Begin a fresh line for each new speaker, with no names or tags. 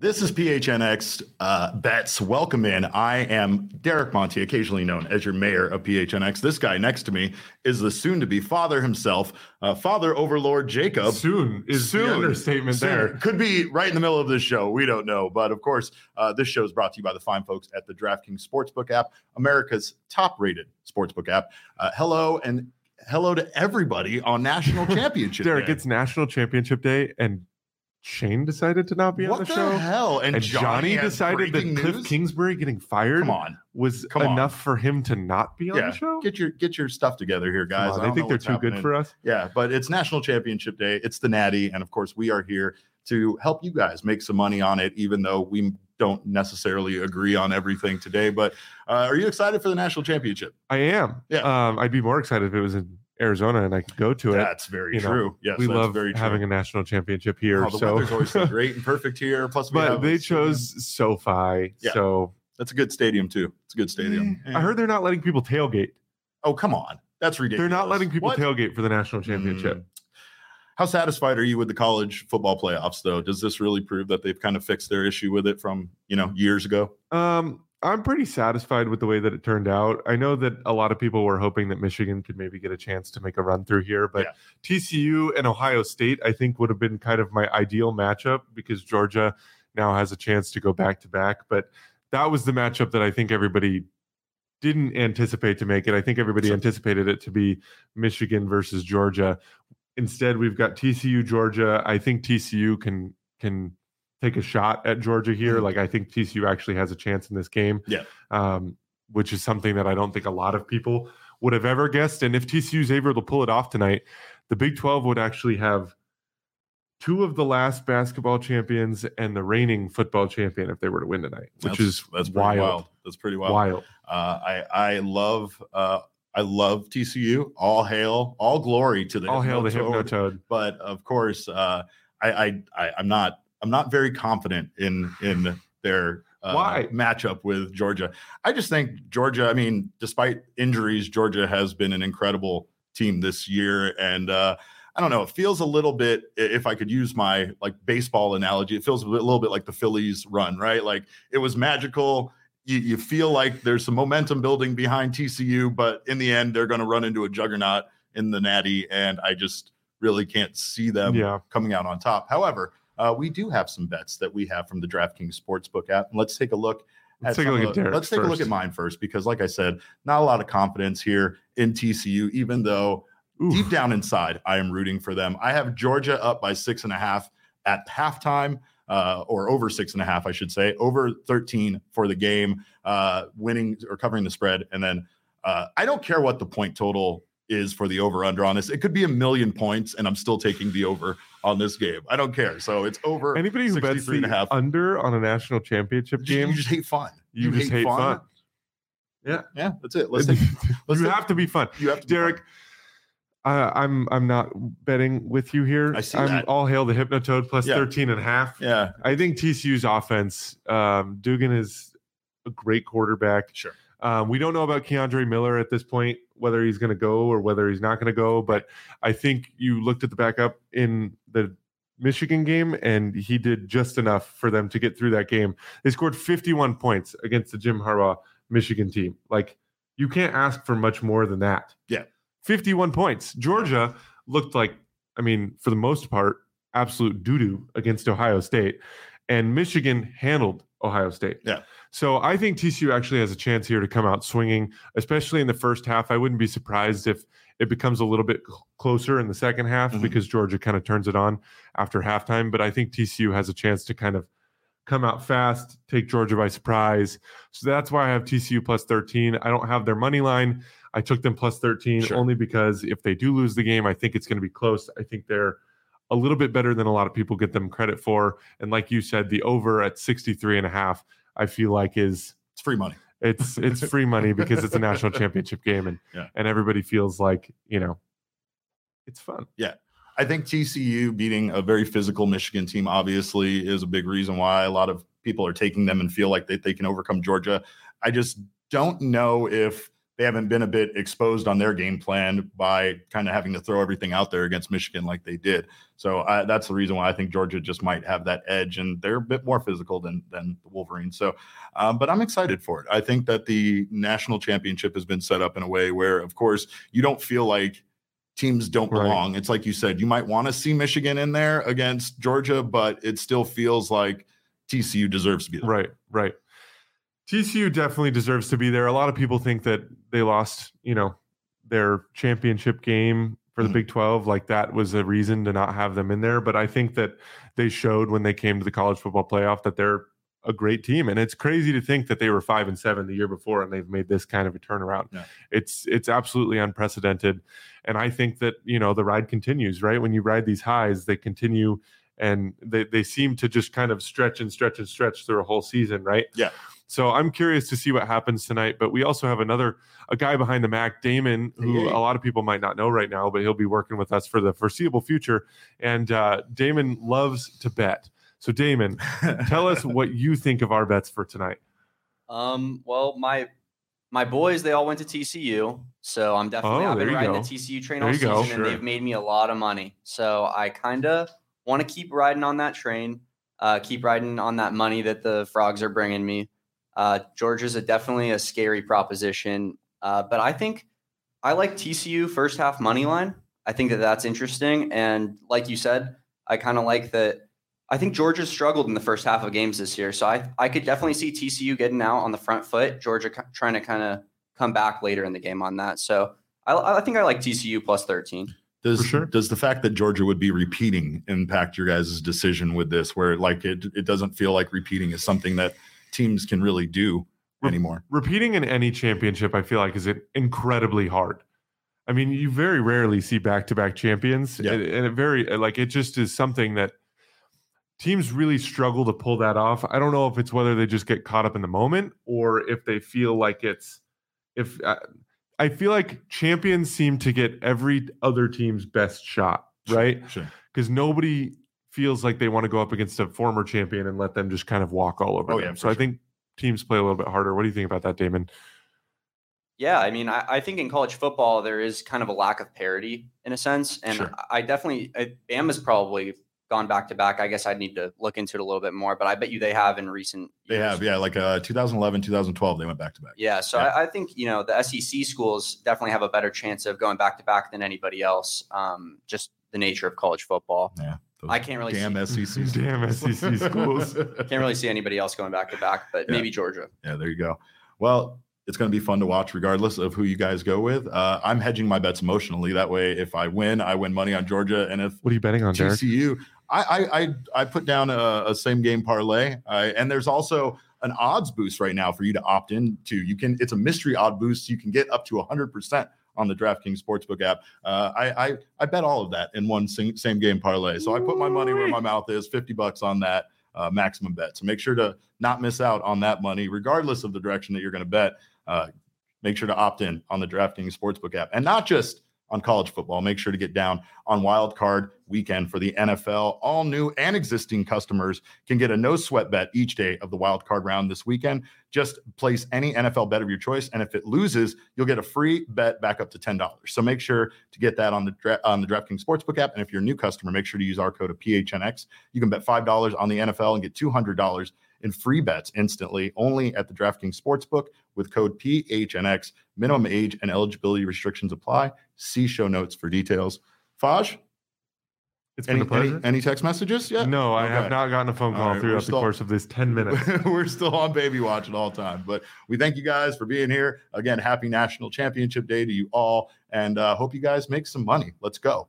This is PHNX uh, Bets. Welcome in. I am Derek Monty, occasionally known as your mayor of PHNX. This guy next to me is the soon to be father himself, uh, Father Overlord Jacob.
Soon is
Soon.
the understatement
Soon.
there.
Could be right in the middle of this show. We don't know. But of course, uh, this show is brought to you by the fine folks at the DraftKings Sportsbook app, America's top rated sportsbook app. Uh, hello and hello to everybody on National Championship
Derek,
Day.
it's National Championship Day, and Shane decided to not be
what
on the,
the,
show.
hell? And,
And Johnny,
has
decided that Cliff
news?
Kingsbury getting fired
Come on.
was
Come on.
enough for him to not be on
Yeah,
the show.
get your get your stuff together here, guys.
on,
I
think they're too good for us.
Yeah, but it's National Championship Day. It's the Natty, and of course, we are here to help you guys make some money on it, even though we don't necessarily agree on everything today. But uh, are you excited for the National Championship?
I am.
Yeah.
Um, I'd be more excited if it was in Arizona and I could go to it.
That's very
you know,
true. yes,
we love
very true.
having a national championship here.
Oh, the
so,
weather's always so great and perfect here. Plus,
but they chose SoFi,
Yeah.
so
that's a good stadium too. It's a good stadium.
I heard they're not letting people tailgate.
Oh, come on, that's ridiculous.
They're not letting people
What?
tailgate for the national championship.
Mm. How satisfied are you with the college football playoffs, though? Does this really prove that they've kind of fixed their issue with it from you know years ago?
Um, I'm pretty satisfied with the way that it turned out. I know that a lot of people were hoping that Michigan could maybe get a chance to make a run through here, but TCU and Ohio State, I think, would have been kind of my ideal matchup because Georgia now has a chance to go back to back. But that was the matchup that I think everybody didn't anticipate to make it. I think everybody
Sure.
anticipated it to be Michigan versus Georgia. Instead, we've got TCU Georgia. I think TCU can can take a shot at Georgia here.
Mhm.
Like I think TCU actually has a chance in this game.
Yeah.
Um, which is something that I don't think a lot of people would have ever guessed. And if TCU is able to pull it off tonight, the Big 12 would actually have two of the last basketball champions and the reigning football champion if they were to win tonight, which
That's-
is
that's pretty
wild.
wild. That's pretty wild.
Wild.
Uh, I I love uh, I love TCU. All hail, all glory to the
All hail the.
Hypnotoad. But of course, uh, I, I I I'm not I'm not very confident in in their uh,
Why?
matchup with Georgia. I just think Georgia. I mean, despite injuries, Georgia has been an incredible team this year, and uh, I don't know. It feels a little bit, if I could use my like baseball analogy, it feels a, bit, a little bit like the Phillies run, right? Like it was magical. You, you feel like there's some momentum building behind TCU, but in the end, they're going to run into a juggernaut in the Natty, and I just really can't see them
Yeah.
coming out on top. However, uh, we do have some bets that we have from the DraftKings Sportsbook app. And let's take a look.
Let's take a look at Derek's
Let's take a look at mine first, because like I said, not a lot of confidence here in TCU, even though
Oof.
deep down inside, I am rooting for them. I have Georgia up by six and a half at halftime, uh, or over six and a half, I should say, over 13 for the game, uh, winning or covering the spread. And then uh, I don't care what the point total is for the over under on this. It could be a million points, and I'm still taking the over on this game. I don't care. So it's over.
Anybody who bets
63 and a
the
half.
under on a national championship
You
game,
you just hate fun.
you just hate fun.
Yeah, yeah, that's it. Let's take. Let's
you
take-
have to be fun.
You have to, be
Derek,
fun.
uh, I'm I'm not betting with you here.
I see
I'm
that.
all hail the Hypnotoad plus
Yeah.
13 and a half.
Yeah,
I think TCU's offense, um, Duggan is a great quarterback.
sure.
Um, we don't know about Kendre Miller at this point, whether he's going to go or whether he's not going to go. But I think you looked at the backup in the Michigan game, and he did just enough for them to get through that game. They scored 51 points against the Jim Harbaugh Michigan team. Like, you can't ask for much more than that.
Yeah.
51 points. Georgia looked like, I mean, for the most part, absolute doo doo against Ohio State. And Michigan handled Ohio State.
Yeah.
So I think TCU actually has a chance here to come out swinging, especially in the first half. I wouldn't be surprised if it becomes a little bit cl- closer in the second half
Mhm.
because Georgia kind of turns it on after halftime. But I think TCU has a chance to kind of come out fast, take Georgia by surprise. So that's why I have TCU plus 13. I don't have their money line. I took them plus 13
Sure.
only because if they do lose the game, I think it's going to be close. I think they're a little bit better than a lot of people get them credit for. And like you said, the over at 63 and a half, I feel like is
It's free money.
it's it's free money because it's a national championship game and
Yeah.
and everybody feels like, you know, it's fun. Yeah.
I think TCU beating a very physical Michigan team obviously is a big reason why a lot of people are taking them and feel like they, they can overcome Georgia. I just don't know if they haven't been a bit exposed on their game plan by kind of having to throw everything out there against Michigan like they did. So I, that's the reason why I think Georgia just might have that edge, and they're a bit more physical than than the Wolverines. So, um, but I'm excited for it. I think that the national championship has been set up in a way where, of course, you don't feel like teams don't belong. Right. It's like you said, you might want to see Michigan in there against Georgia, but it still feels like TCU deserves to be there.
Right, right. TCU definitely deserves to be there. A lot of people think that they lost, you know, their championship game for the mm-hmm. Big 12. Like that was a reason to not have them in there. But I think that they showed when they came to the college football playoff that they're a great team. And it's crazy to think that they were five and seven the year before and they've made this kind of a turnaround. Yeah. It's it's absolutely unprecedented. And I think that, you know, the ride continues, right? When you ride these highs, they continue and they, they seem to just kind of stretch and stretch and stretch through a whole season, right?
Yeah.
So I'm curious to see what happens tonight. But we also have another a guy behind the Mac, Damon, who a lot of people might not know right now, but he'll be working with us for the foreseeable future. And uh, Damon loves to bet. So Damon, tell us what you think of our bets for tonight.
Um, well, my my boys they all went to TCU, so I'm definitely oh, I've been riding go. the TCU train there all season, sure. and they've made me a lot of money. So I kind of want to keep riding on that train, uh, keep riding on that money that the frogs are bringing me. Uh, Georgia's a definitely a scary proposition, uh, but I think I like TCU first half money line. I think that that's interesting, and like you said, I kind of like that. I think Georgia struggled in the first half of games this year, so I I could definitely see TCU getting out on the front foot. Georgia trying to kind of come back later in the game on that. So I, I think I like TCU plus thirteen.
Does sure. does the fact that Georgia would be repeating impact your guys' decision with this, where like it it doesn't feel like repeating is something that teams can really do anymore.
repeating in any championship, I feel like, is incredibly hard. I mean, you very rarely see back to back champions, yeah. and, and it very like it just is something that teams really struggle to pull that off. I don't know if it's whether they just get caught up in the moment or if they feel like it's if uh, I feel like champions seem to get every other team's best shot, right? Because sure. nobody feels like they want to go up against a former champion and let them just kind of walk all over. Oh, them. Yeah, so sure. I think teams play a little bit harder. What do you think about that, Damon?
Yeah, I mean, I, I, think in college football there is kind of a lack of parity in a sense, and sure. I definitely I, Bama's probably gone back to back. I guess I'd need to look into it a little bit more, but I bet you they have in recent.
They years. have, yeah, like uh, 2011, 2012, they went back to back.
Yeah, so yeah. I, I, think you know the SEC schools definitely have a better chance of going back to back than anybody else. Um, just the nature of college football.
Yeah.
I can't really
damn
see,
SEC
damn SEC schools.
can't really see anybody else going back to back, but yeah. maybe Georgia.
Yeah, there you go. Well, it's going to be fun to watch regardless of who you guys go with. Uh, I'm hedging my bets emotionally. That way, if I win, I win money on Georgia, and if
what are you betting on,
TCU? I, I I I put down a, a same game parlay, uh, and there's also an odds boost right now for you to opt into. You can it's a mystery odd boost. You can get up to 100 percent on the DraftKings Sportsbook app. Uh, I, I, I bet all of that in one sing, same game parlay. So I put my money where my mouth is, 50 bucks on that uh, maximum bet. So make sure to not miss out on that money, regardless of the direction that you're going to bet. Uh, make sure to opt in on the DraftKings Sportsbook app, and not just on college football. Make sure to get down on wild card weekend for the NFL. All new and existing customers can get a no sweat bet each day of the wild card round this weekend. Just place any NFL bet of your choice, and if it loses, you'll get a free bet back up to ten dollars. So make sure to get that on the on the DraftKings Sportsbook app. And if you're a new customer, make sure to use our code of PHNX. You can bet five dollars on the NFL and get two hundred dollars in free bets instantly only at the DraftKings Sportsbook with code PHNX. Minimum age and eligibility restrictions apply. See show notes for details. Faj,
it's been any, a pleasure.
Any, any, text messages yet?
No, I okay. have not gotten a phone call right, throughout still, the course of this 10 minutes.
we're still on baby watch at all time. But we thank you guys for being here. Again, happy National Championship Day to you all. And uh, hope you guys make some money. Let's go.